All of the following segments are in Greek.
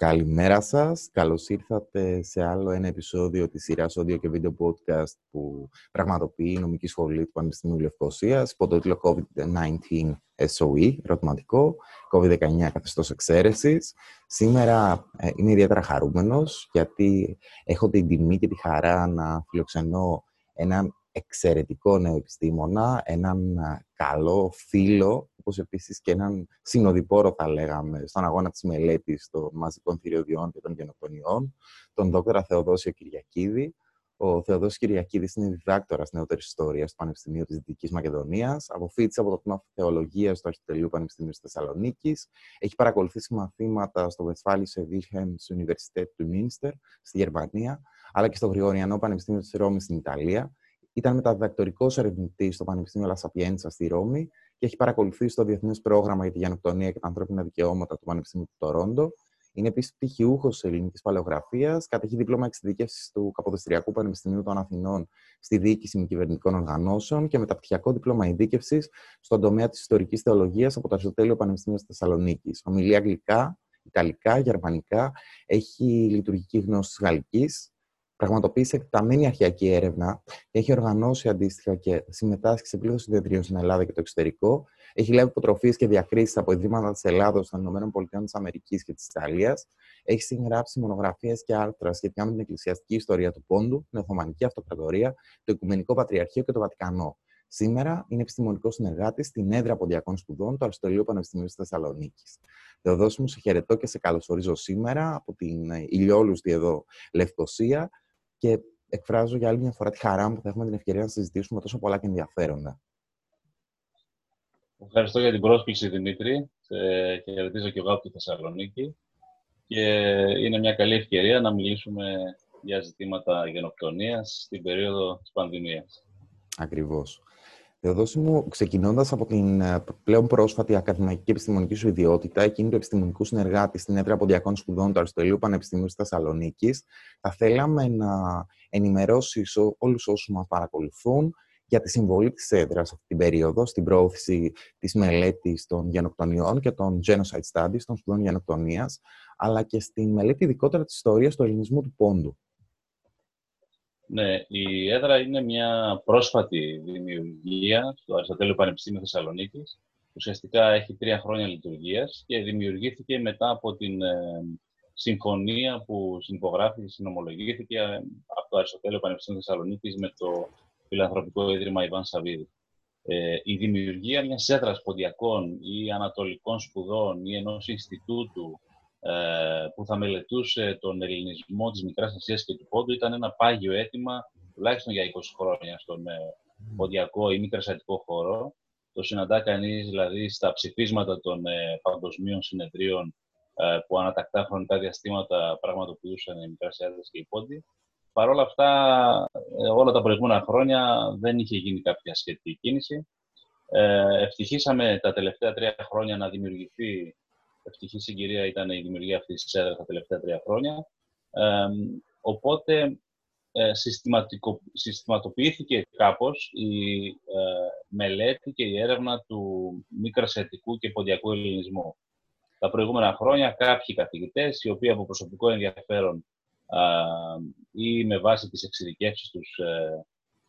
Καλημέρα σας. Καλώς ήρθατε σε άλλο ένα επεισόδιο της σειράς audio και βίντεο podcast που πραγματοποιεί η νομική σχολή του Πανεπιστημίου Λευκοσίας υπό το τίτλο COVID-19 SOE, ερωτηματικό, COVID-19 καθεστώς εξαίρεσης. Σήμερα ε, είμαι ιδιαίτερα χαρούμενος γιατί έχω την τιμή και τη χαρά να φιλοξενώ έναν εξαιρετικό νέο επιστήμονα, έναν καλό φίλο, όπως επίσης και έναν συνοδοιπόρο, θα λέγαμε, στον αγώνα της μελέτης των μαζικών θηριωδιών και των γενοκτονιών, τον δόκτωρα Θεοδόσιο Κυριακίδη. Ο Θεοδόσιος Κυριακίδης είναι διδάκτορας νεότερης ιστορίας του Πανεπιστημίου της Δυτικής Μακεδονίας. Αποφύτησε από το τμήμα Θεολογίας του Αρχιτελείου Πανεπιστημίου της Θεσσαλονίκης. Έχει παρακολουθήσει μαθήματα στο Westfälische Wilhelms Universität του Μίνστερ στη Γερμανία, αλλά και στο Γρηγοριανό Πανεπιστήμιο της Ρώμης στην Ιταλία ήταν μεταδιδακτορικός ερευνητής στο Πανεπιστήμιο Λασαπιέντσα στη Ρώμη και έχει παρακολουθήσει το Διεθνές Πρόγραμμα για τη Γενοκτονία και τα Ανθρώπινα Δικαιώματα του Πανεπιστήμιου του Τορόντο. Είναι επίσης πτυχιούχος ελληνικής παλαιογραφίας, κατέχει δίπλωμα εξειδίκευσης του Καποδιστριακού Πανεπιστημίου των Αθηνών στη διοίκηση μη κυβερνητικών οργανώσεων και μεταπτυχιακό δίπλωμα ειδίκευσης στον τομέα της ιστορικής θεολογίας από το Αριστοτέλειο Πανεπιστήμιο της Θεσσαλονίκης. Ομιλεί αγγλικά, ιταλικά, γερμανικά, έχει λειτουργική γνώση γαλλικής, πραγματοποίησε εκταμένη αρχιακή έρευνα, έχει οργανώσει αντίστοιχα και συμμετάσχει σε πλήθο συνεδρίων στην Ελλάδα και το εξωτερικό. Έχει λάβει υποτροφίες και διακρίσεις από ιδρύματα της Ελλάδα, των ΗΠΑ και της Ιταλίας. Έχει συγγράψει μονογραφίες και άρθρα σχετικά με την εκκλησιαστική ιστορία του Πόντου, την Οθωμανική Αυτοκρατορία, το Οικουμενικό Πατριαρχείο και το Βατικανό. Σήμερα είναι επιστημονικός συνεργάτης στην έδρα Ποντιακών Σπουδών του Αριστολίου Πανεπιστημίου της Θεσσαλονίκης. Θεοδόσιμος, σε χαιρετώ και σε καλωσορίζω σήμερα από την ηλιόλουστη εδώ Λευκοσία και εκφράζω για άλλη μια φορά τη χαρά μου που θα έχουμε την ευκαιρία να συζητήσουμε τόσο πολλά και ενδιαφέροντα. Ευχαριστώ για την πρόσκληση, Δημήτρη. Και χαιρετίζω και εγώ από τη Θεσσαλονίκη. Και είναι μια καλή ευκαιρία να μιλήσουμε για ζητήματα γενοκτονίας στην περίοδο της πανδημίας. Ακριβώς. Θεοδόση μου, ξεκινώντας από την ε, πλέον πρόσφατη ακαδημαϊκή επιστημονική σου ιδιότητα, εκείνη του επιστημονικού συνεργάτη στην έδρα Ποντιακών Σπουδών του Αριστοτελείου Πανεπιστημίου της Θεσσαλονίκης, θα θέλαμε να ενημερώσεις όλους όσους μας παρακολουθούν για τη συμβολή της έδρας αυτή την περίοδο στην προώθηση της μελέτης των γενοκτονιών και των genocide studies, των σπουδών γενοκτονίας, αλλά και στη μελέτη ειδικότερα της ιστορίας του ελληνισμού του Πόντου. Ναι, η έδρα είναι μια πρόσφατη δημιουργία στο Αριστοτέλειο Πανεπιστήμιο Θεσσαλονίκης. Ουσιαστικά έχει τρία χρόνια λειτουργίας και δημιουργήθηκε μετά από την ε, συμφωνία που συνυπογράφηκε, συνομολογήθηκε ε, από το Αριστοτέλειο Πανεπιστήμιο Θεσσαλονίκης με το Φιλανθρωπικό Ίδρυμα Ιβάν Σαββίδη. Ε, η δημιουργία μιας έδρας ποντιακών ή ανατολικών σπουδών ή ενός Ινστιτούτου ε, που θα μελετούσε τον ελληνισμό της Μικράς Ασίας και του Πόντου ήταν ένα πάγιο αίτημα τουλάχιστον για 20 χρόνια στον ε, ποντιακό ή μικρασιατικό χώρο. Το συναντά κανείς δηλαδή στα ψηφίσματα των ε, παγκοσμίων συνεδρίων που ανατακτά χρονικά διαστήματα πραγματοποιούσαν οι Μικρασιάτες και οι Πόντοι. Παρ' όλα αυτά, όλα τα προηγούμενα χρόνια δεν είχε γίνει κάποια σχετική κίνηση. ευτυχήσαμε τα τελευταία τρία χρόνια να δημιουργηθεί ευτυχή συγκυρία ήταν η δημιουργία αυτής της έδρας τα τελευταία τρία χρόνια. Ε, οπότε ε, συστηματοποιήθηκε κάπως η ε, μελέτη και η έρευνα του μικρασιατικού και ποντιακού ελληνισμού. Τα προηγούμενα χρόνια κάποιοι καθηγητές, οι οποίοι από προσωπικό ενδιαφέρον ή με βάση τις εξειδικεύσεις τους ε,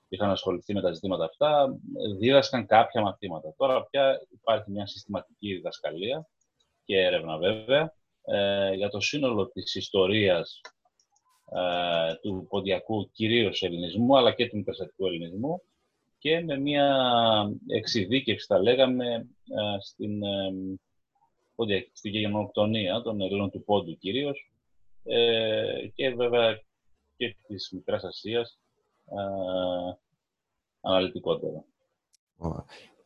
είχαν ασχοληθεί με τα ζητήματα αυτά, δίδασκαν κάποια μαθήματα. Τώρα πια υπάρχει μια συστηματική διδασκαλία και έρευνα βέβαια, ε, για το σύνολο της ιστορίας ε, του ποντιακού κυρίως ελληνισμού, αλλά και του μικρασιατικού ελληνισμού και με μια εξειδίκευση, θα λέγαμε, ε, στην, ε, στην γενοκτονία των Ελλήνων του Πόντου κυρίως ε, και βέβαια και της Μικράς Ασίας ε, αναλυτικότερα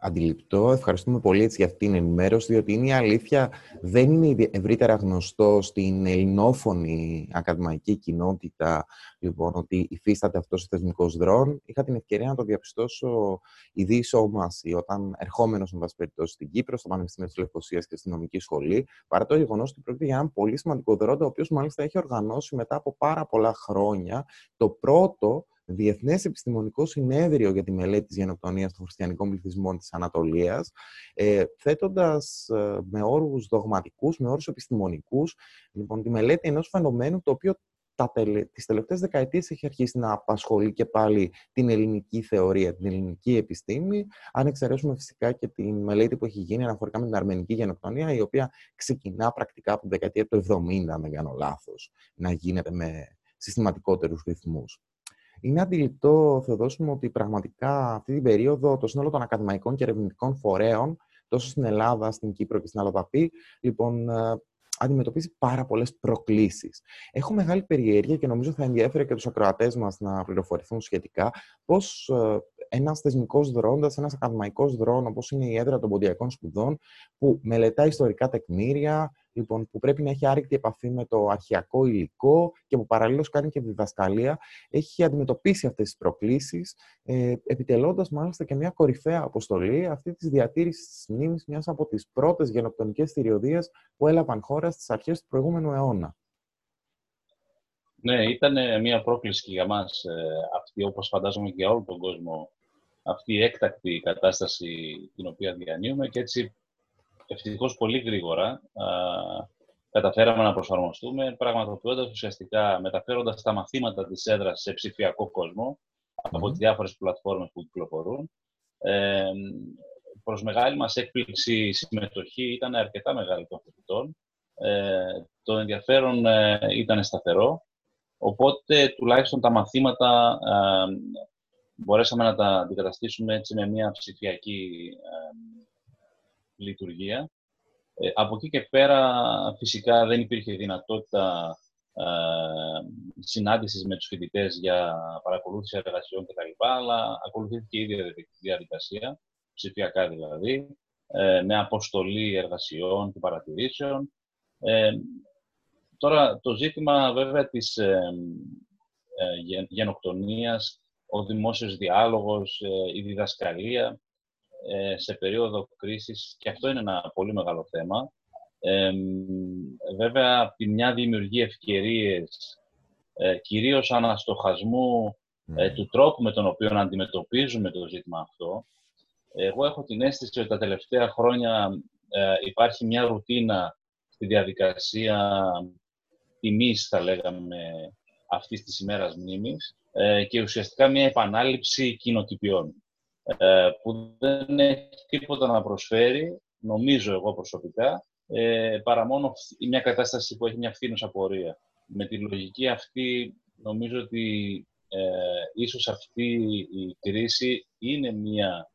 αντιληπτό. Ευχαριστούμε πολύ έτσι για αυτή την ενημέρωση, διότι είναι η αλήθεια, δεν είναι ευρύτερα γνωστό στην ελληνόφωνη ακαδημαϊκή κοινότητα, λοιπόν, ότι υφίσταται αυτός ο θεσμικός δρόν. Είχα την ευκαιρία να το διαπιστώσω η σώμαση όταν ερχόμενος, με βάση περιπτώσει, στην Κύπρο, στο Πανεπιστήμιο της Λευκοσίας και στην Νομική Σχολή, παρά το γεγονός ότι πρόκειται για έναν πολύ σημαντικό δρόντο, ο οποίο μάλιστα έχει οργανώσει μετά από πάρα πολλά χρόνια το πρώτο Διεθνές Επιστημονικό Συνέδριο για τη Μελέτη της Γενοκτονίας των Χριστιανικών Πληθυσμών της Ανατολίας, ε, θέτοντας ε, με όρους δογματικούς, με όρους επιστημονικούς, λοιπόν, τη μελέτη ενός φαινομένου το οποίο τα τελε... τις τελευταίες δεκαετίες έχει αρχίσει να απασχολεί και πάλι την ελληνική θεωρία, την ελληνική επιστήμη, αν εξαιρέσουμε φυσικά και τη μελέτη που έχει γίνει αναφορικά με την αρμενική γενοκτονία, η οποία ξεκινά πρακτικά από την δεκαετία του 70, αν δεν κάνω λάθος, να γίνεται με συστηματικότερους ρυθμούς. Είναι αντιληπτό, Θεοδόσιμο, ότι πραγματικά αυτή την περίοδο το σύνολο των ακαδημαϊκών και ερευνητικών φορέων, τόσο στην Ελλάδα, στην Κύπρο και στην Αλοδαπή, λοιπόν, ε, αντιμετωπίζει πάρα πολλές προκλήσεις. Έχω μεγάλη περιέργεια και νομίζω θα ενδιαφέρει και τους ακροατές μας να πληροφορηθούν σχετικά πώς ε, ένας θεσμικός δρόντας, ένας ακαδημαϊκός δρόν, όπως είναι η έδρα των ποντιακών σπουδών, που μελετά ιστορικά τεκμήρια, λοιπόν, που πρέπει να έχει άρρηκτη επαφή με το αρχαιακό υλικό και που παραλλήλως κάνει και διδασκαλία, έχει αντιμετωπίσει αυτές τις προκλήσεις, ε, επιτελώντας μάλιστα και μια κορυφαία αποστολή, αυτή της διατήρησης της μνήμης μιας από τις πρώτες γενοκτονικές θηριωδίες που έλαβαν χώρα στις αρχές του προηγούμενου αιώνα. Ναι, ήταν μια πρόκληση και για μας ε, αυτή, όπως φαντάζομαι και για όλο τον κόσμο, αυτή η έκτακτη κατάσταση την οποία διανύουμε και έτσι ευτυχώς πολύ γρήγορα α, καταφέραμε να προσαρμοστούμε, πραγματοποιώντας ουσιαστικά, μεταφέροντας τα μαθήματα της έδρας σε ψηφιακό κόσμο από τις διάφορες πλατφόρμες που κυκλοφορούν. Ε, προς μεγάλη μας έκπληξη η συμμετοχή ήταν αρκετά μεγάλη των φοιτητών. Ε, το ενδιαφέρον ε, ήταν σταθερό Οπότε, τουλάχιστον τα μαθήματα ε, μπορέσαμε να τα αντικαταστήσουμε έτσι με μια ψηφιακή λειτουργία. Ε, από εκεί και πέρα, φυσικά, δεν υπήρχε δυνατότητα ε, συνάντησης με τους φοιτητές για παρακολούθηση εργασιών κτλ. Αλλά ακολουθήθηκε η ίδια διαδικασία, ψηφιακά δηλαδή, ε, με αποστολή εργασιών και παρατηρήσεων. Ε, Τώρα, το ζήτημα βέβαια της ε, ε, γενοκτονίας, ο δημόσιος διάλογος, ε, η διδασκαλία ε, σε περίοδο κρίσης, και αυτό είναι ένα πολύ μεγάλο θέμα. Ε, βέβαια, από τη μια δημιουργεί ευκαιρίες, ε, κυρίως αναστοχασμού ε, του τρόπου με τον οποίο αντιμετωπίζουμε το ζήτημα αυτό. Εγώ έχω την αίσθηση ότι τα τελευταία χρόνια υπάρχει μια ρουτίνα στη διαδικασία τιμής, θα λέγαμε, αυτής της ημέρας μνήμης ε, και ουσιαστικά μια επανάληψη κοινοτυπιών ε, που δεν έχει τίποτα να προσφέρει, νομίζω εγώ προσωπικά, ε, παρά μόνο μια κατάσταση που έχει μια φθήνουσα πορεία. Με τη λογική αυτή, νομίζω ότι ε, ίσως αυτή η κρίση είναι μια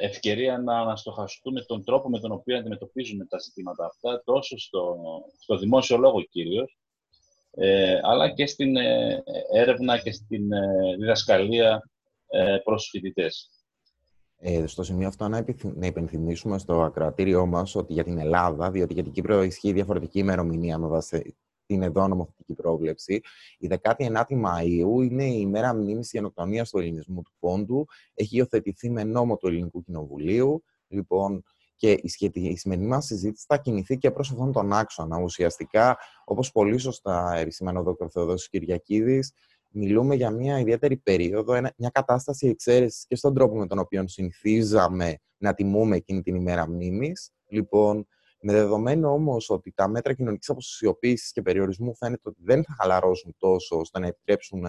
ευκαιρία να αναστοχαστούμε τον τρόπο με τον οποίο αντιμετωπίζουμε τα ζητήματα αυτά, τόσο στο, στο δημόσιο λόγο κυρίως, ε, αλλά και στην ε, έρευνα και στην ε, διδασκαλία ε, προς φοιτητές. Ε, στο σημείο αυτό να, να υπενθυμίσουμε στο ακροατήριό μας ότι για την Ελλάδα, διότι για την Κύπρο ισχύει διαφορετική ημερομηνία με βάση την εδώ νομοθετική πρόβλεψη. Η 19η Μαΐου είναι η ημέρα μνήμης γενοκτονίας του ελληνισμού του πόντου. Έχει υιοθετηθεί με νόμο του Ελληνικού Κοινοβουλίου. Λοιπόν, και η, η σημερινή μας συζήτηση θα κινηθεί και προς αυτόν τον άξονα. Ουσιαστικά, όπως πολύ σωστά επισήμανε ο Δ. Θεοδόσης Κυριακίδης, μιλούμε για μια ιδιαίτερη περίοδο, μια κατάσταση εξαίρεσης και στον τρόπο με τον οποίο συνηθίζαμε να τιμούμε εκείνη την ημέρα μνήμης. Λοιπόν, με δεδομένο όμως ότι τα μέτρα κοινωνικής αποσυσιοποίηση και περιορισμού φαίνεται ότι δεν θα χαλαρώσουν τόσο ώστε να επιτρέψουν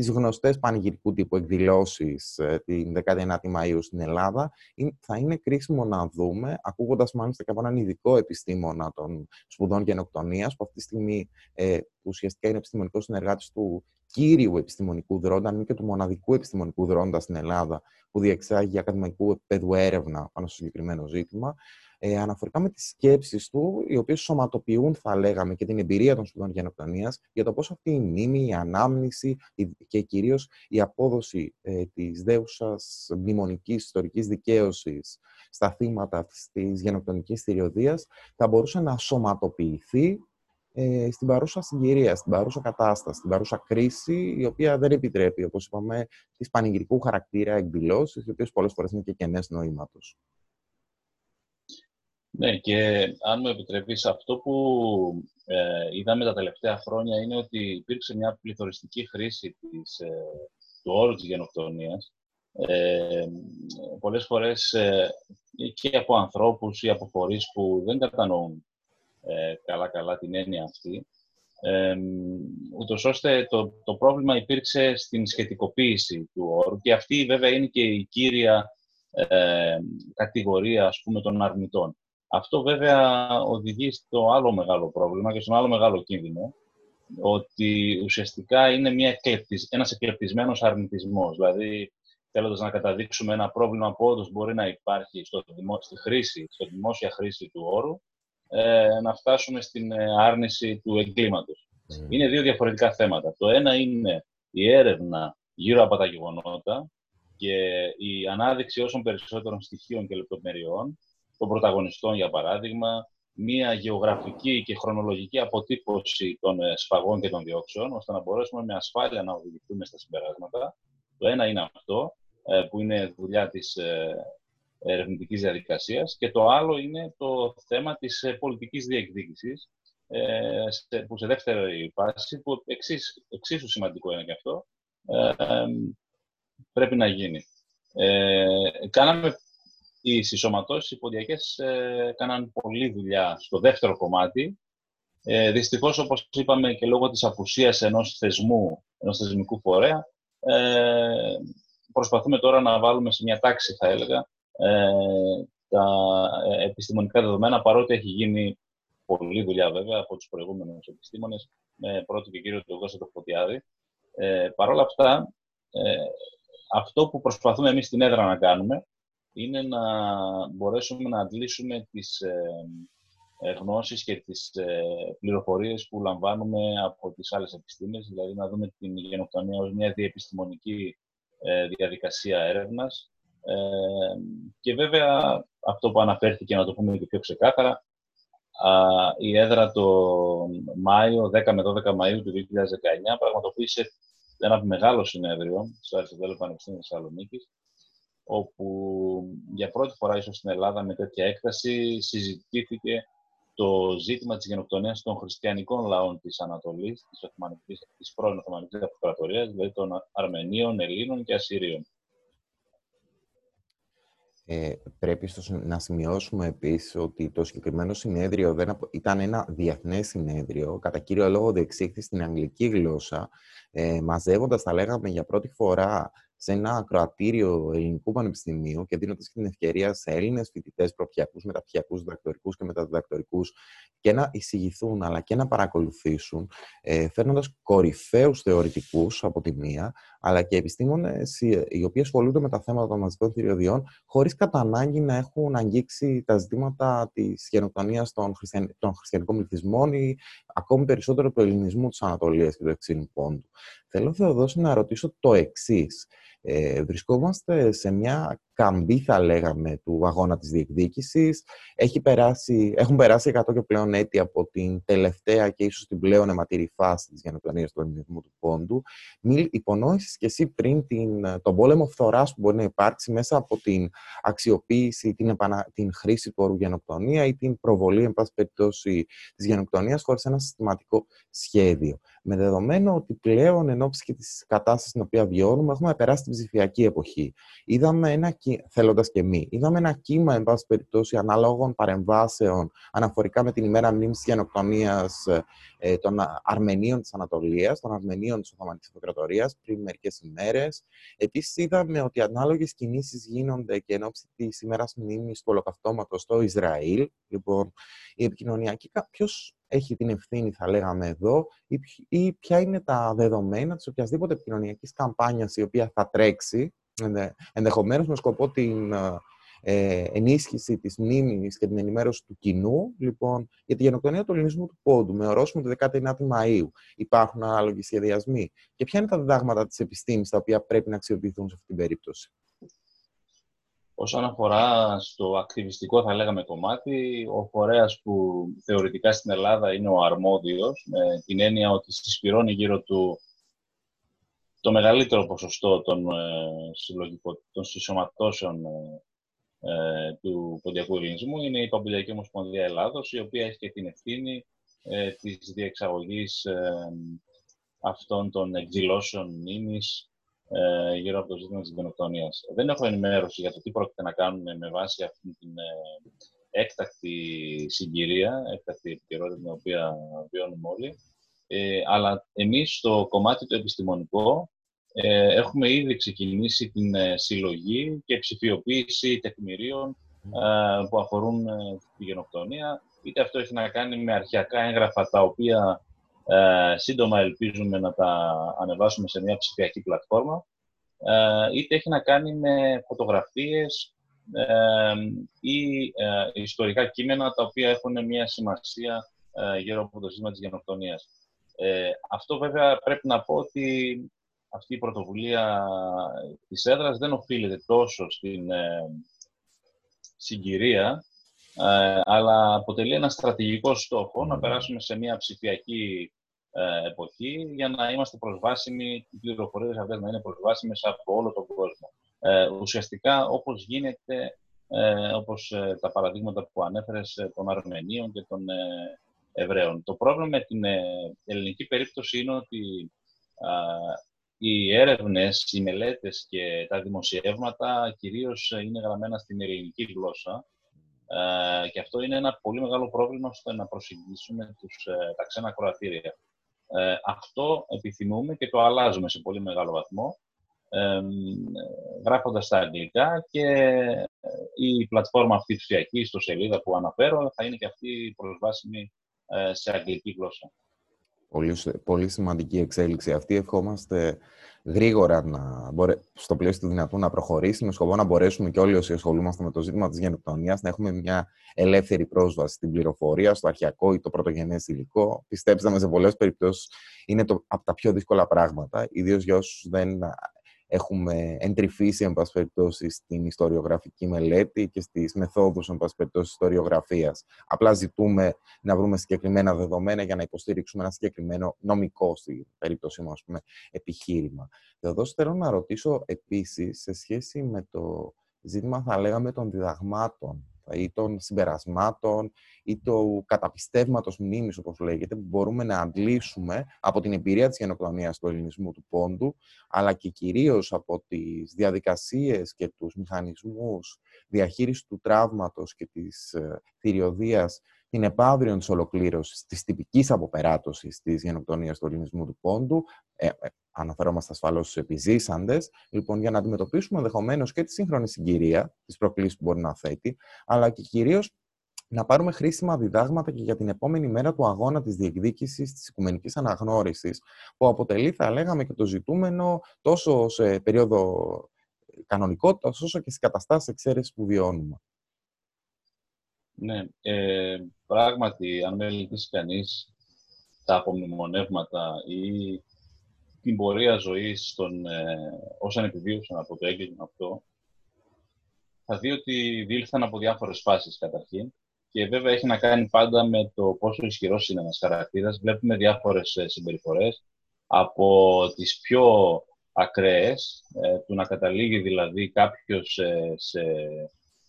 τις γνωστές πανηγυρικού τύπου εκδηλώσεις ε, την 19η Μαΐου στην Ελλάδα, θα είναι κρίσιμο να δούμε, ακούγοντας μάλιστα και από έναν ειδικό επιστήμονα των σπουδών γενοκτονίας, που αυτή τη στιγμή ε, ουσιαστικά είναι επιστημονικός συνεργάτης του κύριου επιστημονικού δρόντα, αν και του μοναδικού επιστημονικού δρόντα στην Ελλάδα, που διεξάγει ακαδημαϊκού επίπεδου έρευνα πάνω στο συγκεκριμένο ζήτημα, ε, αναφορικά με τις σκέψεις του, οι οποίες σωματοποιούν, θα λέγαμε, και την εμπειρία των σπουδών γενοκτονίας, για το πώς αυτή η μνήμη, η ανάμνηση και κυρίως η απόδοση ε, της δέουσας μνημονικής ιστορικής δικαίωσης στα θύματα αυτής της γενοκτονικής θηριωδίας θα μπορούσε να σωματοποιηθεί ε, στην παρούσα συγκυρία, στην παρούσα κατάσταση, στην παρούσα κρίση, η οποία δεν επιτρέπει, όπως είπαμε, τις πανηγυρικού χαρακτήρα εκδηλώσεις, οι οποίες πολλές φορές είναι και κενές νοήματος. Ναι, και αν μου επιτρέπεις, αυτό που ε, είδαμε τα τελευταία χρόνια είναι ότι υπήρξε μια πληθωριστική χρήση της, ε, του όρου της γενοκτονίας, ε, πολλές φορές ε, και από ανθρώπους ή από φορείς που δεν κατανοούν ε, καλά-καλά την έννοια αυτή, ε, ούτως ώστε το, το πρόβλημα υπήρξε στην σχετικοποίηση του όρου και αυτή βέβαια είναι και η κύρια ε, κατηγορία ας πούμε, των αρνητών. Αυτό βέβαια οδηγεί στο άλλο μεγάλο πρόβλημα και στον άλλο μεγάλο κίνδυνο, ότι ουσιαστικά είναι μια εκλεπτισ... ένας εκλεπτισμένος αρνητισμός. Δηλαδή, θέλοντας να καταδείξουμε ένα πρόβλημα που όντως μπορεί να υπάρχει στο δημο... στη χρήση, στο δημόσια χρήση του όρου, ε, να φτάσουμε στην ε, άρνηση του εγκλήματος. Mm. Είναι δύο διαφορετικά θέματα. Το ένα είναι η έρευνα γύρω από τα γεγονότα και η ανάδειξη όσων περισσότερων στοιχείων και λεπτομεριών, των πρωταγωνιστών για παράδειγμα, μία γεωγραφική και χρονολογική αποτύπωση των ε, σφαγών και των διώξεων, ώστε να μπορέσουμε με ασφάλεια να οδηγηθούμε στα συμπεράσματα. Το ένα είναι αυτό, ε, που είναι δουλειά της ε, ερευνητικής διαδικασίας. Και το άλλο είναι το θέμα της πολιτικής διεκδίκησης, που σε δεύτερη φάση, που εξίσου σημαντικό είναι και αυτό, πρέπει να γίνει. κάναμε οι συσσωματώσεις υποδιακές ε, κάναν πολλή δουλειά στο δεύτερο κομμάτι. Ε, δυστυχώς, όπως είπαμε, και λόγω της απουσίας ενός θεσμού, ενός θεσμικού φορέα, ε, προσπαθούμε τώρα να βάλουμε σε μια τάξη, θα έλεγα, ε, τα επιστημονικά δεδομένα, παρότι έχει γίνει πολλή δουλειά βέβαια από τους προηγούμενους επιστήμονες, με πρώτο και κύριο του το Φωτιάδη. Ε, Παρ' όλα αυτά, ε, αυτό που προσπαθούμε εμείς στην έδρα να κάνουμε είναι να μπορέσουμε να αντλήσουμε τις ε, ε, γνώσεις και τις ε, πληροφορίες που λαμβάνουμε από τις άλλες επιστήμες, δηλαδή να δούμε την γενοκτονία ως μια διεπιστημονική διαδικασία έρευνας. Και βέβαια, αυτό που αναφέρθηκε, να το πούμε και πιο ξεκάθαρα, η έδρα το Μάιο, 10 με 12 Μαΐου του 2019, πραγματοποίησε ένα μεγάλο συνέδριο στο Αριστοτέλειο Πανεπιστήμιο Θεσσαλονίκης, όπου για πρώτη φορά ίσως στην Ελλάδα με τέτοια έκταση συζητήθηκε το ζήτημα της γενοκτονίας των χριστιανικών λαών της Ανατολής, της, Οθωμανικής, της πρώην Οθωμανικής Αυτοκρατορίας, δηλαδή των Αρμενίων, Ελλήνων και Ασσυρίων. Ε, πρέπει να σημειώσουμε επίσης ότι το συγκεκριμένο συνέδριο δεν ήταν ένα διεθνές συνέδριο, κατά κύριο λόγο διεξήχθη στην αγγλική γλώσσα, ε, μαζεύοντας, θα λέγαμε, για πρώτη φορά σε ένα ακροατήριο ελληνικού πανεπιστημίου και δίνοντας την ευκαιρία σε Έλληνες φοιτητές, προπιακού, μεταπτυχιακούς, διδακτορικούς και μεταδιδακτορικούς και να εισηγηθούν αλλά και να παρακολουθήσουν, ε, φέρνοντας κορυφαίους θεωρητικούς από τη μία, αλλά και επιστήμονες οι οποίοι ασχολούνται με τα θέματα των μαζικών θηριωδιών, χωρίς κατά ανάγκη να έχουν αγγίξει τα ζητήματα της γενοκτονίας των, χριστιαν... των χριστιανικών πληθυσμών ή ακόμη περισσότερο του ελληνισμού της Ανατολίας και του εξήνου πόντου. Θέλω, Θεοδόση, να ρωτήσω το εξής. Ε, βρισκόμαστε σε μια καμπή, θα λέγαμε, του αγώνα της διεκδίκησης. Έχει περάσει, έχουν περάσει 100 και πλέον έτη από την τελευταία και ίσως την πλέον αιματήρη φάση της γενοκτονίας του ελληνισμού του πόντου. Μη υπονόησες και εσύ πριν την, τον πόλεμο φθοράς που μπορεί να υπάρξει μέσα από την αξιοποίηση, την, επανα, την χρήση του όρου γενοκτονία ή την προβολή, εν πάση περιπτώσει, της γενοκτονίας χωρίς ένα συστηματικό σχέδιο. Με δεδομένο ότι πλέον εν ώψη και της κατάστασης στην οποία βιώνουμε, έχουμε περάσει την ψηφιακή εποχή. Είδαμε ένα θέλοντας και μη. Είδαμε ένα κύμα, εν πάση περιπτώσει, ανάλογων παρεμβάσεων αναφορικά με την ημέρα μνήμης της γενοκτονίας ε, των Αρμενίων της Ανατολίας, των Αρμενίων της Οθωμανικής Αυτοκρατορίας πριν μερικές ημέρες. Επίσης, είδαμε ότι ανάλογες κινήσεις γίνονται και εν ώψη της ημέρας μνήμης του Ολοκαυτώματος στο Ισραήλ. Λοιπόν, η επικοινωνιακή. Ποιο έχει την ευθύνη, θα λέγαμε εδώ, ή ποια είναι τα δεδομένα της οποιασδήποτε επικοινωνιακής καμπάνιας η οποία θα τρέξει ενδεχομένως με σκοπό την ε, ενίσχυση της μνήμης και την ενημέρωση του κοινού, λοιπόν, για τη γενοκτονία του ελληνισμού του πόντου, με ορόσημο τη 19η Μαΐου. Υπάρχουν ανάλογοι σχεδιασμοί. Και ποια είναι τα διδάγματα της επιστήμης τα οποία πρέπει να αξιοποιηθούν σε αυτή την περίπτωση; Όσον αφορά στο ακτιβιστικό, θα λέγαμε κομμάτι, ο φορέας που θεωρητικά στην Ελλάδα είναι ο αρμόδιος, με την έννοια ότι συσπηρώνει γύρω του το μεγαλύτερο ποσοστό των, ε, των συσσωματώσεων ε, ε, του ποντιακού ελληνισμού. Είναι η Παμπουλιακή Ομοσπονδία Ελλάδος, η οποία έχει και την ευθύνη ε, της διεξαγωγής ε, αυτών των εκδηλώσεων μνήμης ε, γύρω από το ζήτημα της γενοκτονίας. Δεν έχω ενημέρωση για το τι πρόκειται να κάνουμε με βάση αυτή την ε, έκτακτη συγκυρία, έκτακτη επικαιρότητα την οποία βιώνουμε όλοι. Ε, αλλά εμείς στο κομμάτι το επιστημονικό ε, έχουμε ήδη ξεκινήσει την ε, συλλογή και ψηφιοποίηση τεκμηρίων ε, που αφορούν τη γενοκτονία. Είτε αυτό έχει να κάνει με αρχιακά έγγραφα τα οποία σύντομα ελπίζουμε να τα ανεβάσουμε σε μια ψηφιακή πλατφόρμα, είτε έχει να κάνει με φωτογραφίες ή ιστορικά κείμενα τα οποία έχουν μια σημασία γύρω από το ζήτημα της γενοκτονίας. αυτό βέβαια πρέπει να πω ότι αυτή η πρωτοβουλία της έδρας δεν οφείλεται τόσο στην ε, συγκυρία, ε, αλλά αποτελεί ένα στρατηγικό στόχο να περάσουμε σε μια ψηφιακή ε, εποχή για να είμαστε προσβάσιμοι, οι πληροφορίες αυτές να είναι προσβάσιμες από όλο τον κόσμο. Ε, ουσιαστικά, όπως γίνεται, ε, όπως τα παραδείγματα που ανέφερες των Αρμενίων και των Εβραίων. Το πρόβλημα με την ελληνική περίπτωση είναι ότι οι έρευνες, οι μελέτες και τα δημοσιεύματα κυρίως είναι γραμμένα στην ελληνική γλώσσα ε, και αυτό είναι ένα πολύ μεγάλο πρόβλημα ώστε να προσεγγίσουμε τους, ε, τα ξένα κροατήρια. Ε, αυτό επιθυμούμε και το αλλάζουμε σε πολύ μεγάλο βαθμό ε, γράφοντας στα αγγλικά και η πλατφόρμα αυτή ψηφιακή στο σελίδα που αναφέρω θα είναι και αυτή προσβάσιμη σε αγγλική γλώσσα. Πολύ, πολύ σημαντική εξέλιξη αυτή. Ευχόμαστε γρήγορα να μπορέ... στο πλαίσιο του δυνατού να προχωρήσει με σκοπό να μπορέσουμε και όλοι όσοι ασχολούμαστε με το ζήτημα της γενοκτονίας να έχουμε μια ελεύθερη πρόσβαση στην πληροφορία, στο αρχιακό ή το πρωτογενές υλικό. Πιστέψτε με, σε πολλές περιπτώσεις είναι το, από τα πιο δύσκολα πράγματα, ιδίως για όσους δεν έχουμε εντρυφήσει, εν πάση περιπτώσει, στην ιστοριογραφική μελέτη και στις μεθόδους, εν πάση περιπτώσει, ιστοριογραφίας. Απλά ζητούμε να βρούμε συγκεκριμένα δεδομένα για να υποστηρίξουμε ένα συγκεκριμένο νομικό, στην περίπτωση μου, πούμε, επιχείρημα. Εδώ θέλω να ρωτήσω επίσης, σε σχέση με το ζήτημα, θα λέγαμε, των διδαγμάτων ή των συμπερασμάτων ή του καταπιστεύματος μνήμης, όπως λέγεται, που μπορούμε να αντλήσουμε από την εμπειρία της γενοκτονίας του ελληνισμού του πόντου, αλλά και κυρίως από τις διαδικασίες και τους μηχανισμούς διαχείρισης του τραύματος και της ε, θηριωδίας την επαύριον της ολοκλήρωσης της τυπικής αποπεράτωσης της γενοκτονίας του ελληνισμού του πόντου. Ε, ε, αναφερόμαστε ασφαλώς στους επιζήσαντες. Λοιπόν, για να αντιμετωπίσουμε ενδεχομένως και τη σύγχρονη συγκυρία, τις προκλήσεις που μπορεί να θέτει, αλλά και κυρίως να πάρουμε χρήσιμα διδάγματα και για την επόμενη μέρα του αγώνα της διεκδίκησης της οικουμενικής αναγνώρισης, που αποτελεί, θα λέγαμε, και το ζητούμενο τόσο σε περίοδο κανονικότητας, όσο και στις καταστάσεις εξαίρεσης που βιώνουμε. Ναι, ε, πράγματι, αν μελετήσει κανείς τα απομνημονεύματα ή την πορεία ζωής των ε, όσων επιβίωσαν από το έγκλημα αυτό, θα δει ότι διήλθαν από διάφορες φάσεις καταρχήν και βέβαια έχει να κάνει πάντα με το πόσο ισχυρός είναι ένας χαρακτήρας. Βλέπουμε διάφορες ε, συμπεριφορές από τις πιο ακραίες, ε, του να καταλήγει δηλαδή κάποιος ε, σε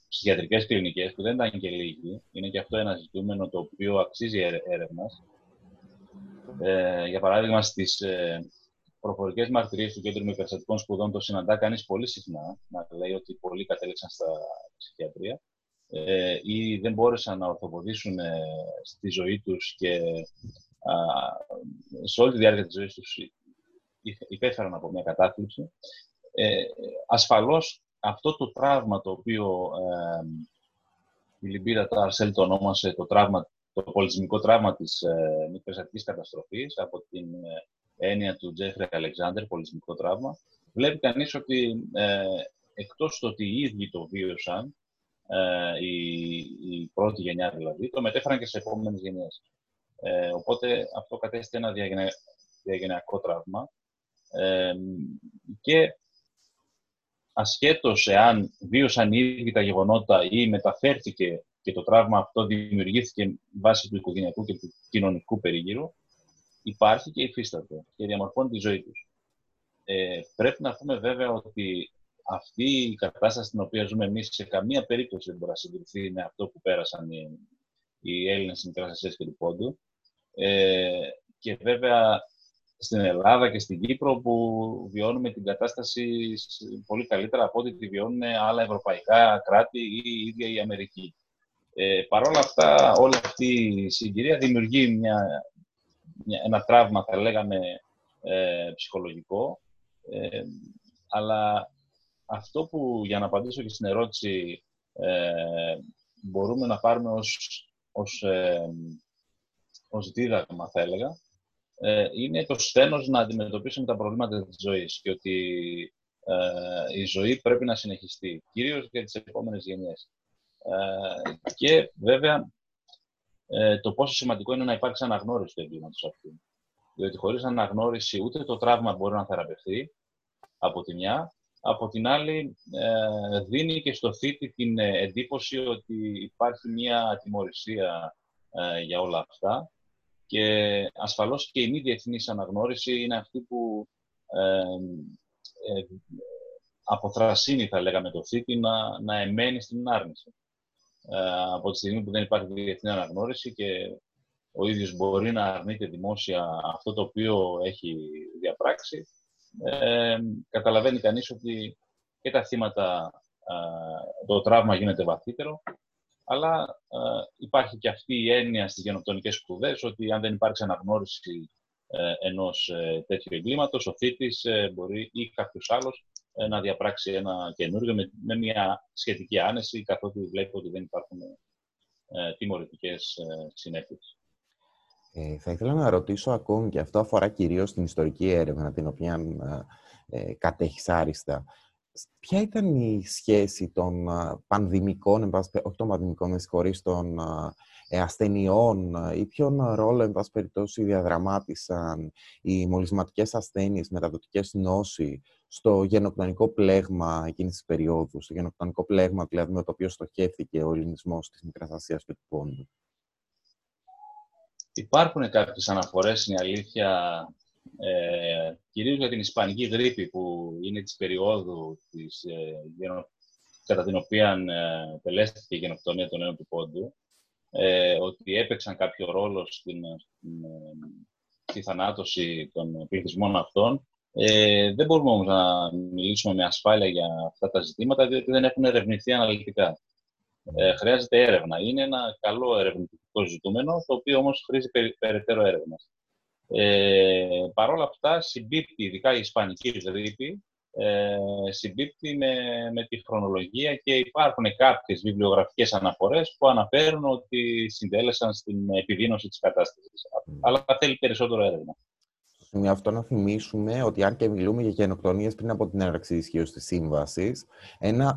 ψυχιατρικές κλινικές, που δεν ήταν και λίγοι, είναι και αυτό ένα ζητούμενο το οποίο αξίζει έρευνας. Ε, για παράδειγμα, στις ε, προφορικές μαρτυρίες του Κέντρου Μικρασιατικών Σπουδών το συναντά κανείς πολύ συχνά, να λέει ότι πολλοί κατέληξαν στα ψυχιατρία ε, ή δεν μπόρεσαν να ορθοποδήσουν ε, στη ζωή τους και α, σε όλη τη διάρκεια της ζωής τους υπέφεραν από μια κατάθλιψη. Ε, ασφαλώς αυτό το τραύμα το οποίο ε, η Λιμπύρα Τάρσελ το ονόμασε το, τραύμα, το πολιτισμικό τραύμα της ε, μικρασιατικής καταστροφής από την ε, έννοια του Τζέφρι Αλεξάνδρ, πολιτισμικό τραύμα, βλέπει κανείς ότι ε, εκτός το ότι οι ίδιοι το βίωσαν, ε, η, η πρώτη γενιά δηλαδή, το μετέφεραν και σε επόμενες γενιές. Ε, οπότε αυτό κατέστη ένα διαγενειακό τραύμα ε, και ασχέτως εάν βίωσαν ήδη τα γεγονότα ή μεταφέρθηκε και το τραύμα αυτό δημιουργήθηκε βάσει του οικογενειακού και του κοινωνικού περίγυρου, υπάρχει και υφίσταται και διαμορφώνει τη ζωή τους. Ε, πρέπει να πούμε βέβαια ότι αυτή η κατάσταση στην οποία ζούμε εμείς σε καμία περίπτωση δεν μπορεί να συγκριθεί με αυτό που πέρασαν οι, οι Έλληνες Μικράς και του Πόντου. Ε, και βέβαια στην Ελλάδα και στην Κύπρο που βιώνουμε την κατάσταση πολύ καλύτερα από ό,τι τη βιώνουν άλλα ευρωπαϊκά κράτη ή η ίδια η Αμερική. Ε, Παρ' όλα αυτά, όλη αυτή η συγκυρία δημιουργεί μια, μια, ένα τραύμα, θα λέγαμε, ε, ψυχολογικό. Ε, αλλά αυτό που, για να απαντήσω και στην ερώτηση, ε, μπορούμε να πάρουμε ως, ως, ε, ως δίδαγμα, θα έλεγα, ε, είναι το σθένος να αντιμετωπίσουμε τα προβλήματα της ζωής και ότι ε, η ζωή πρέπει να συνεχιστεί, κυρίως για τις επόμενες γενιές. Ε, και βέβαια ε, το πόσο σημαντικό είναι να υπάρξει αναγνώριση του εγκλήματος αυτού. Διότι χωρίς αναγνώριση ούτε το τραύμα μπορεί να θεραπευτεί από τη μια, από την άλλη ε, δίνει και στο θήτη την εντύπωση ότι υπάρχει μια τιμωρησία για όλα αυτά και ασφαλώς και η μη διεθνής αναγνώριση είναι αυτή που αποθρασύνει, θα λέγαμε, το θήτη να, να εμένει στην άρνηση. Ε, από τη στιγμή που δεν υπάρχει διεθνή αναγνώριση και ο ίδιος μπορεί να αρνείται δημόσια αυτό το οποίο έχει διαπράξει, ε, καταλαβαίνει κανείς ότι και τα θύματα, ε, το τραύμα γίνεται βαθύτερο, αλλά ε, υπάρχει και αυτή η έννοια στις γενοκτονικές σπουδές ότι αν δεν υπάρξει αναγνώριση ε, ενός τέτοιου εγκλήματος, ο θήτης μπορεί ή κάποιος άλλος ε, να διαπράξει ένα καινούριο με, με μια σχετική άνεση, καθότι βλέπει ότι δεν υπάρχουν ε, τιμωρητικές ε, συνέπειες. Ε, θα ήθελα να ρωτήσω ακόμη, και αυτό αφορά κυρίως την ιστορική έρευνα, την οποία ε, κατέχεις άριστα. Ποια ήταν η σχέση των πανδημικών, όχι των πανδημικών, χωρίς των ασθενειών ή ποιον ρόλο, εν πάση περιπτώσει, διαδραμάτισαν οι μολυσματικές ασθένειες, μεταδοτικές νόσοι στο γενοκτονικό πλέγμα εκείνης της περίοδου, στο γενοκτονικό πλέγμα δηλαδή με το οποίο στοχεύθηκε ο ελληνισμός της Μικράς Ασίας και του Πόντου. Υπάρχουν κάποιες αναφορές, είναι αλήθεια, ε, κυρίως για την Ισπανική γρήπη που είναι της περίοδου της, ε, κατά την οποία ε, τελέστηκε η γενοκτονία των νέων του Πόντου, ε, ότι έπαιξαν κάποιο ρόλο στην, στην, ε, στη θανάτωση των πληθυσμών αυτών ε, δεν μπορούμε όμως να μιλήσουμε με ασφάλεια για αυτά τα ζητήματα, διότι δεν έχουν ερευνηθεί αναλυτικά. Ε, χρειάζεται έρευνα. Είναι ένα καλό ερευνητικό ζητούμενο, το οποίο όμως χρήζει περαιτέρω έρευνας. Ε, Παρ' όλα αυτά, συμπίπτει, ειδικά η ισπανική γρήπη, ε, συμπίπτει με, με τη χρονολογία και υπάρχουν κάποιες βιβλιογραφικές αναφορές που αναφέρουν ότι συντέλεσαν στην επιδείνωση της κατάστασης. Αλλά θέλει περισσότερο έρευνα σημείο αυτό να θυμίσουμε ότι αν και μιλούμε για γενοκτονίες πριν από την έναρξη ισχύω της σύμβασης,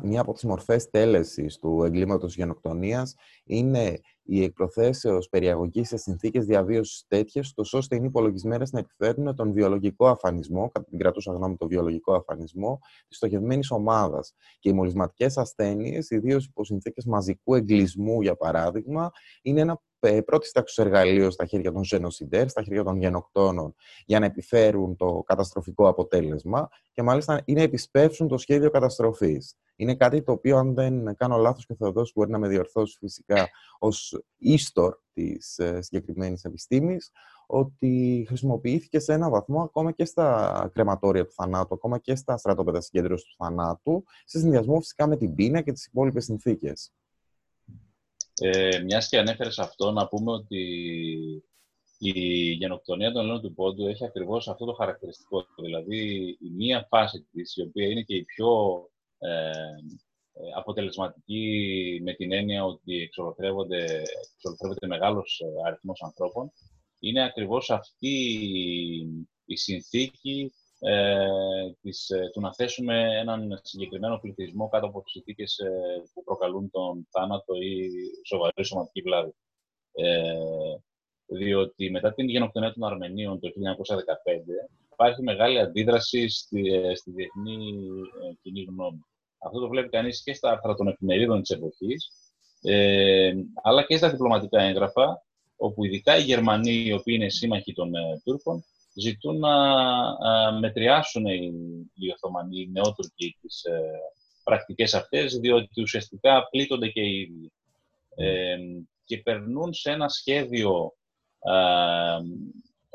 μία από τις μορφές τέλεσης του εγκλήματος γενοκτονίας είναι η εκπροθέσεω περιαγωγής σε συνθήκες διαβίωσης τέτοιες, ώστε είναι υπολογισμένες να επιφέρουν τον βιολογικό αφανισμό, κατά την κρατούσα γνώμη, τον βιολογικό αφανισμό της στοχευμένης ομάδας. Και οι μολυσματικές ασθένειες, ιδίως υπό συνθήκες μαζικού εγκλισμού, για παράδειγμα, είναι ένα ε, πρώτης τάξης εργαλείο στα χέρια των γενοσυντέρ, στα χέρια των γενοκτώνων, για να επιφέρουν το καταστροφικό αποτέλεσμα και μάλιστα είναι επισπεύσουν το σχέδιο καταστροφής. Είναι κάτι το οποίο, αν δεν κάνω λάθος και ο Θεοδός μπορεί να με διορθώσει φυσικά ως ίστορ της ε, συγκεκριμένης επιστήμης, ότι χρησιμοποιήθηκε σε ένα βαθμό ακόμα και στα κρεματόρια του θανάτου, ακόμα και στα στρατόπεδα συγκέντρωσης του θανάτου, σε συνδυασμό φυσικά με την πείνα και τις υπόλοιπες συνθήκες. Ε, Μιας και ανέφερες αυτό, να πούμε ότι η γενοκτονία των Ελλήνων του Πόντου έχει ακριβώς αυτό το χαρακτηριστικό. Δηλαδή, η μία φάση της, η οποία είναι και η πιο ε, ε αποτελεσματική με την έννοια ότι εξολοθρεύονται, εξολοθρεύονται μεγάλος ε, αριθμός ανθρώπων, είναι ακριβώς αυτή η συνθήκη ε, της, ε, του να θέσουμε έναν συγκεκριμένο πληθυσμό κάτω από συνθήκες ε, που προκαλούν τον θάνατο ή σοβαρή σωματική βλάβη. Ε, διότι μετά την γενοκτονία των Αρμενίων το 1915 υπάρχει μεγάλη αντίδραση στη, ε, στη διεθνή κοινή γνώμη. Αυτό το βλέπει κανείς και στα άρθρα των εφημερίδων της εποχής, ε, αλλά και στα διπλωματικά έγγραφα, όπου ειδικά οι Γερμανοί, οι οποίοι είναι σύμμαχοι των ε, Τούρκων, ζητούν να μετριάσουν οι, οι Οθωμανοί, οι νεότουρκοι, τις ε, πρακτικές αυτές, διότι ουσιαστικά πλήττονται και οι ίδιοι. Ε, και περνούν σε ένα σχέδιο ε,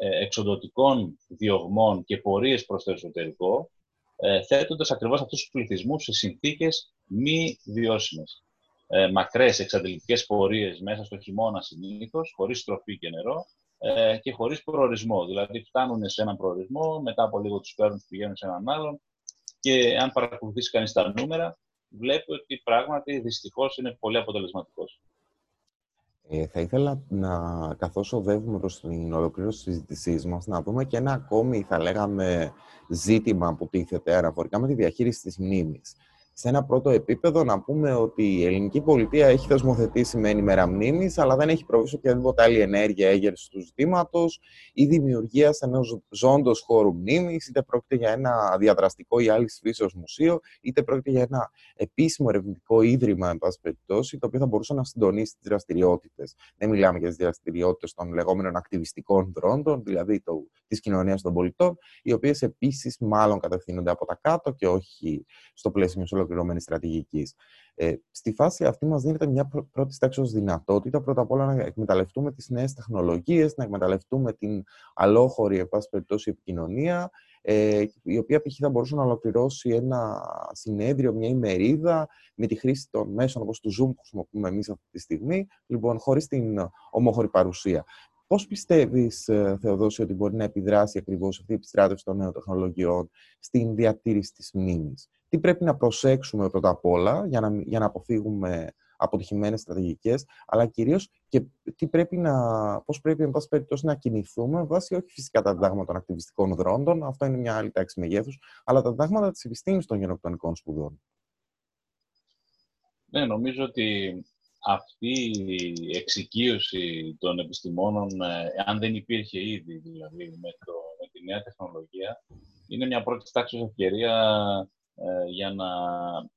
εξοδοτικών διωγμών και πορείες προς το εσωτερικό, ε, θέτοντας ακριβώς αυτούς τους πληθυσμούς σε συνθήκες μη βιώσιμες. Ε, μακρές εξαντλητικές πορείες μέσα στο χειμώνα συνήθως, χωρίς στροφή και νερό ε, και χωρίς προορισμό. Δηλαδή φτάνουν σε έναν προορισμό, μετά από λίγο τους παίρνουν, πηγαίνουν σε έναν άλλον και αν παρακολουθήσει κανείς τα νούμερα, βλέπει ότι πράγματι δυστυχώς είναι πολύ αποτελεσματικός. Ε, θα ήθελα να, καθώς οδεύουμε προς την ολοκλήρωση της συζήτησής μας, να πούμε και ένα ακόμη, θα λέγαμε, ζήτημα που τίθεται αναφορικά με τη διαχείριση της μνήμης σε ένα πρώτο επίπεδο να πούμε ότι η ελληνική πολιτεία έχει θεσμοθετήσει με ενημέρα μνήμης, αλλά δεν έχει προβεί οποιαδήποτε άλλη ενέργεια έγερση του ζητήματος ή δημιουργία ενός ζώντος χώρου μνήμης, είτε πρόκειται για ένα διαδραστικό ή άλλης φύσεως μουσείο, είτε πρόκειται για ένα επίσημο ερευνητικό ίδρυμα, εν πάση περιπτώσει, το οποίο θα μπορούσε να συντονίσει τις δραστηριότητες. Δεν μιλάμε για τις δραστηριότητες των λεγόμενων ακτιβιστικών δρόντων, δηλαδή της κοινωνίας των πολιτών, οι οποίες επίσης μάλλον κατευθύνονται από τα κάτω και όχι στο πλαίσιο μια ολοκληρωμένη στρατηγική. Ε, στη φάση αυτή μας δίνεται μια πρώτη τάξη δυνατότητα πρώτα απ' όλα να εκμεταλλευτούμε τις νέες τεχνολογίες, να εκμεταλλευτούμε την αλόχωρη, εν πάση περιπτώσει, επικοινωνία, ε, η οποία π.χ. θα μπορούσε να ολοκληρώσει ένα συνέδριο, μια ημερίδα με τη χρήση των μέσων όπως του Zoom που χρησιμοποιούμε εμείς αυτή τη στιγμή, λοιπόν, χωρίς την ομόχωρη παρουσία. Πώς πιστεύεις, ε, Θεοδόση, ότι μπορεί να επιδράσει ακριβώς αυτή η επιστράτευση των νέων τεχνολογιών στην διατήρηση της μνήμης, Τι πρέπει να προσέξουμε πρώτα απ' όλα για να, για να αποφύγουμε αποτυχημένες στρατηγικές, αλλά κυρίως και τι πρέπει να, πώς πρέπει, εν πάση περιπτώσει, να κινηθούμε βάσει όχι φυσικά τα διδάγματα των ακτιβιστικών δρόντων, αυτό είναι μια άλλη τάξη μεγέθους, αλλά τα διδάγματα της επιστήμης των γενοκτονικών σπουδών. Ναι, νομίζω ότι αυτή η εξοικείωση των επιστημόνων, ε, αν δεν υπήρχε ήδη δηλαδή με, το, με τη νέα τεχνολογία, είναι μια πρώτη τάξη ευκαιρία ε, για να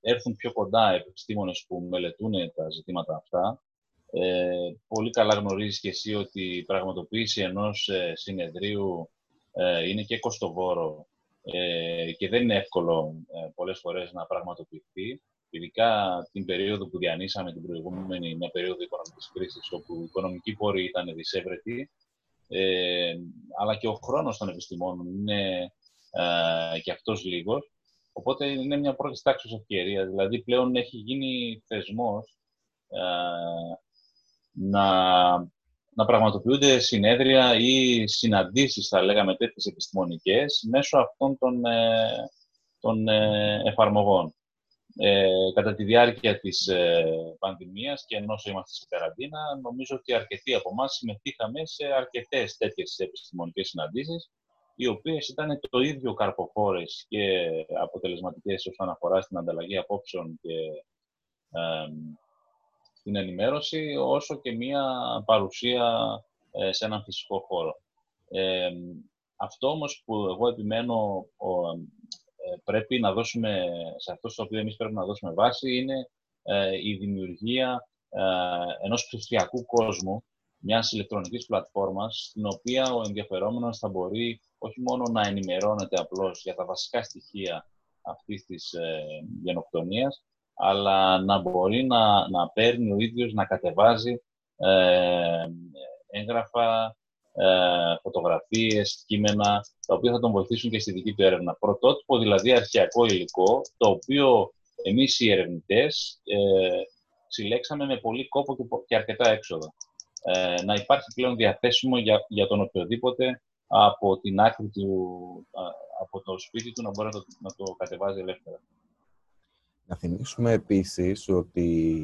έρθουν πιο κοντά επιστήμονες που μελετούν τα ζητήματα αυτά. Ε, πολύ καλά γνωρίζεις και εσύ ότι η πραγματοποίηση ενός ε, συνεδρίου είναι και κοστοβόρο και δεν είναι εύκολο πολλές φορές να πραγματοποιηθεί ειδικά την περίοδο που διανύσαμε την προηγούμενη, μια περίοδο οικονομικής κρίσης, όπου οι οικονομικοί πόροι ήταν δυσέβρετοι, ε, αλλά και ο χρόνος των επιστημόνων είναι ε, και αυτός λίγος. Οπότε είναι μια πρώτη τάξη ευκαιρία. Δηλαδή πλέον έχει γίνει θεσμός ε, να, να πραγματοποιούνται συνέδρια ή συναντήσεις, θα λέγαμε τέτοιες επιστημονικές, μέσω αυτών των, ε, των ε, εφαρμογών ε, κατά τη διάρκεια της ε, πανδημίας και ενώ είμαστε σε καραντίνα, νομίζω ότι αρκετοί από εμάς συμμετείχαμε σε αρκετές τέτοιες επιστημονικές συναντήσεις, οι οποίες ήταν το ίδιο καρποφόρες και αποτελεσματικές όσον αφορά στην ανταλλαγή απόψεων και ε, την ενημέρωση, όσο και μία παρουσία ε, σε έναν φυσικό χώρο. Ε, αυτό όμως που εγώ επιμένω ε, πρέπει να δώσουμε, σε αυτό στο οποίο εμείς πρέπει να δώσουμε βάση, είναι ε, η δημιουργία ε, ενός ψηφιακού κόσμου, μιας ηλεκτρονικής πλατφόρμας, στην οποία ο ενδιαφερόμενος θα μπορεί όχι μόνο να ενημερώνεται απλώς για τα βασικά στοιχεία αυτής της ε, γενοκτονίας, αλλά να μπορεί να, να παίρνει ο ίδιος, να κατεβάζει ε, έγγραφα, ε, φωτογραφίες, κείμενα, τα οποία θα τον βοηθήσουν και στη δική του έρευνα. Πρωτότυπο, δηλαδή αρχαιακό υλικό, το οποίο εμείς οι ερευνητές ε, συλλέξαμε με πολύ κόπο και, αρκετά έξοδα. Ε, να υπάρχει πλέον διαθέσιμο για, για τον οποιοδήποτε από την άκρη του, από το σπίτι του να μπορεί να το, να το κατεβάζει ελεύθερα. Να θυμίσουμε επίσης ότι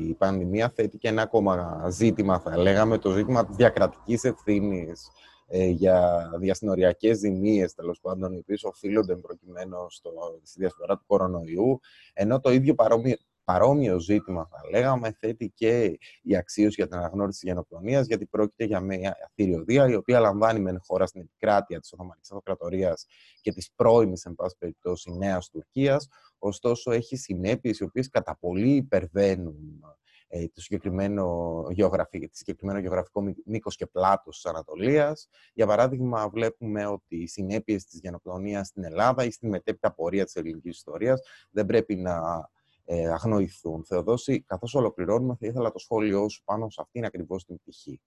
η πανδημία θέτει και ένα ακόμα ζήτημα, θα λέγαμε, το ζήτημα της διακρατικής ευθύνης ε, για διασυνοριακές ζημίες, τέλος πάντων, οι οποίες οφείλονται προκειμένου στο, στη διασπορά του κορονοϊού, ενώ το ίδιο παρόμοιο, παρόμοιο ζήτημα, θα λέγαμε, θέτει και η αξίωση για την αναγνώριση της γενοκτονίας, γιατί πρόκειται για μια θηριωδία η οποία λαμβάνει με χώρα στην επικράτεια της Οθωμανικής Αυτοκρατορίας και της πρώιμης, εν πάση περιπτώσει, Νέας Τουρκίας, ωστόσο έχει συνέπειες οι οποίες κατά πολύ υπερβαίνουν ε, το συγκεκριμένο, γεωγραφικό, το συγκεκριμένο γεωγραφικό μήκος και πλάτος της Ανατολίας. Για παράδειγμα, βλέπουμε ότι οι συνέπειες της γενοκτονίας στην Ελλάδα ή στην μετέπειτα πορεία της ελληνικής ιστορίας δεν πρέπει να ε, αγνοηθούν. Θεοδόση, καθώς ολοκληρώνουμε, θα ήθελα το σχόλιο σου πάνω σε αυτήν ακριβώς την πτυχή.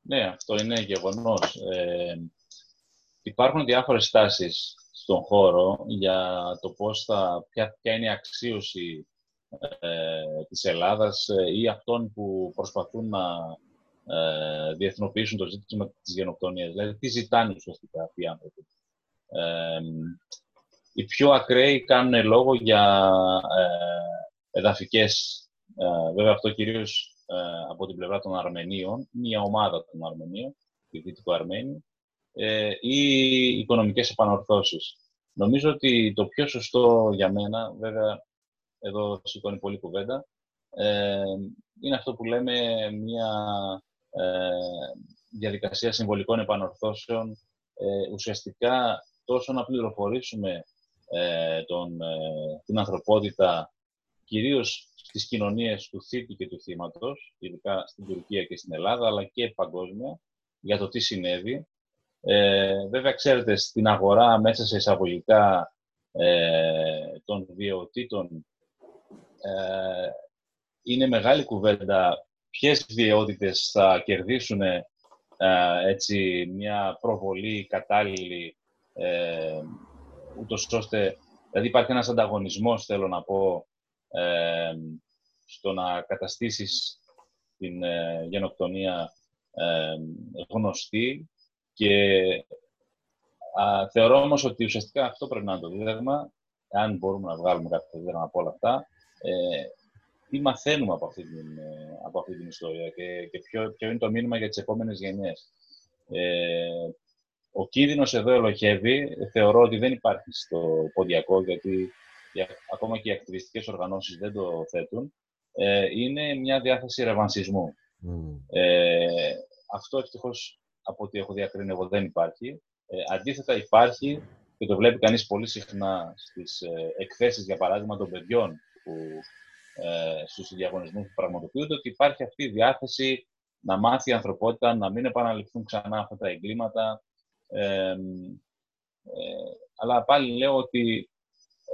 Ναι, αυτό είναι γεγονός. Ε, υπάρχουν διάφορες τάσεις στον χώρο για το πώς θα, ποια, ποια είναι η αξίωση ε, της Ελλάδας ε, ή αυτών που προσπαθούν να ε, διεθνοποιήσουν το ζήτημα της γενοκτονίας. Δηλαδή, τι ζητάνε ουσιαστικά αυτοί οι άνθρωποι. Ε, οι πιο ακραίοι κάνουν λόγο για ε, εδαφικές, ε, βέβαια αυτό κυρίως ε, από την πλευρά των Αρμενίων, μια ομάδα των Αρμενίων, τη Δυτικού Αρμένη, ε, ή οικονομικές επανορθώσεις. Νομίζω ότι το πιο σωστό για μένα, βέβαια εδώ σηκώνει πολύ κουβέντα, ε, είναι αυτό που λέμε μια ε, διαδικασία συμβολικών επανορθώσεων, ε, ουσιαστικά τόσο να πληροφορήσουμε ε, τον, ε, την ανθρωπότητα, κυρίως στις κοινωνίες του θήτη και του θύματος, ειδικά στην Τουρκία και στην Ελλάδα, αλλά και παγκόσμια, για το τι συνέβη. Ε, βέβαια, ξέρετε, στην αγορά, μέσα σε εισαγωγικά ε, των βιαιοτήτων, ε, είναι μεγάλη κουβέντα ποιες βιαιότητες θα κερδίσουν ε, έτσι, μια προβολή κατάλληλη, ε, ούτως ώστε, δηλαδή υπάρχει ένας ανταγωνισμός, θέλω να πω, ε, στο να καταστήσεις την ε, γενοκτονία ε, γνωστή και α, θεωρώ όμως ότι ουσιαστικά αυτό πρέπει να είναι το δίδαγμα, αν μπορούμε να βγάλουμε κάποιο δίδαγμα από όλα αυτά, ε, τι μαθαίνουμε από αυτή την, ε, από αυτή την ιστορία και, και ποιο, ποιο είναι το μήνυμα για τις επόμενες γενιές. Ε, ο κίνδυνος εδώ ελοχεύει. Θεωρώ ότι δεν υπάρχει στο ποντιακό, γιατί ακόμα και οι ακτιβιστικές οργανώσεις δεν το θέτουν. Ε, είναι μια διάθεση ρευανσισμού. Ε, αυτό ευτυχώς από ό,τι έχω διακρίνει εγώ δεν υπάρχει. Ε, αντίθετα υπάρχει και το βλέπει κανείς πολύ συχνά στις ε, εκθέσεις, για παράδειγμα, των παιδιών που ε, στους διαγωνισμούς που πραγματοποιούνται, ότι υπάρχει αυτή η διάθεση να μάθει η ανθρωπότητα, να μην επαναληφθούν ξανά αυτά τα εγκλήματα. Ε, ε, αλλά πάλι λέω ότι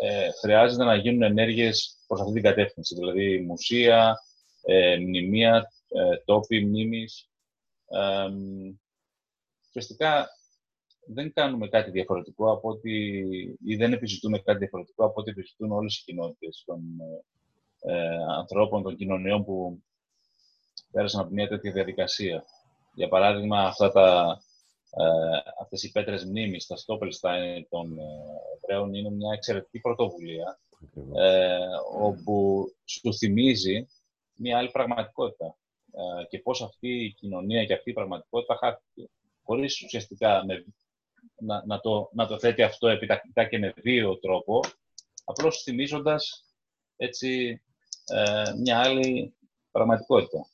ε, χρειάζεται να γίνουν ενέργειες προς αυτή την κατεύθυνση, δηλαδή μουσεία, ε, μνημεία, ε, τόποι μνήμης. Ε, ουσιαστικά δεν κάνουμε κάτι διαφορετικό από ότι, ή δεν επιζητούμε κάτι διαφορετικό από ό,τι επιζητούν όλες οι κοινότητες των, ε, ανθρώπων, των κοινωνιών που πέρασαν από μια τέτοια διαδικασία. Για παράδειγμα, αυτά τα, ε, αυτές οι πέτρες μνήμης, τα Στόπελστάιν των ε, Εβραίων, είναι μια εξαιρετική πρωτοβουλία, ε, όπου σου θυμίζει μια άλλη πραγματικότητα ε, και πώς αυτή η κοινωνία και αυτή η πραγματικότητα χάθηκε. Χωρίς ουσιαστικά να, να, το, να το θέτει αυτό επιτακτικά και με βίαιο τρόπο, απλώς θυμίζοντας έτσι ε, μια άλλη πραγματικότητα.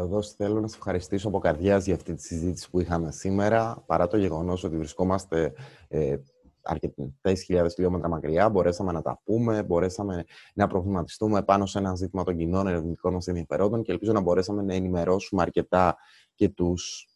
Εδώ θέλω να σε ευχαριστήσω από καρδιάς για αυτή τη συζήτηση που είχαμε σήμερα. Παρά το γεγονός ότι βρισκόμαστε ε, αρκετές χιλιάδες χιλιόμετρα μακριά, μπορέσαμε να τα πούμε, μπορέσαμε να προβληματιστούμε πάνω σε ένα ζήτημα των κοινών ερευνητικών μας ενδιαφερόντων και ελπίζω να μπορέσαμε να ενημερώσουμε αρκετά και τους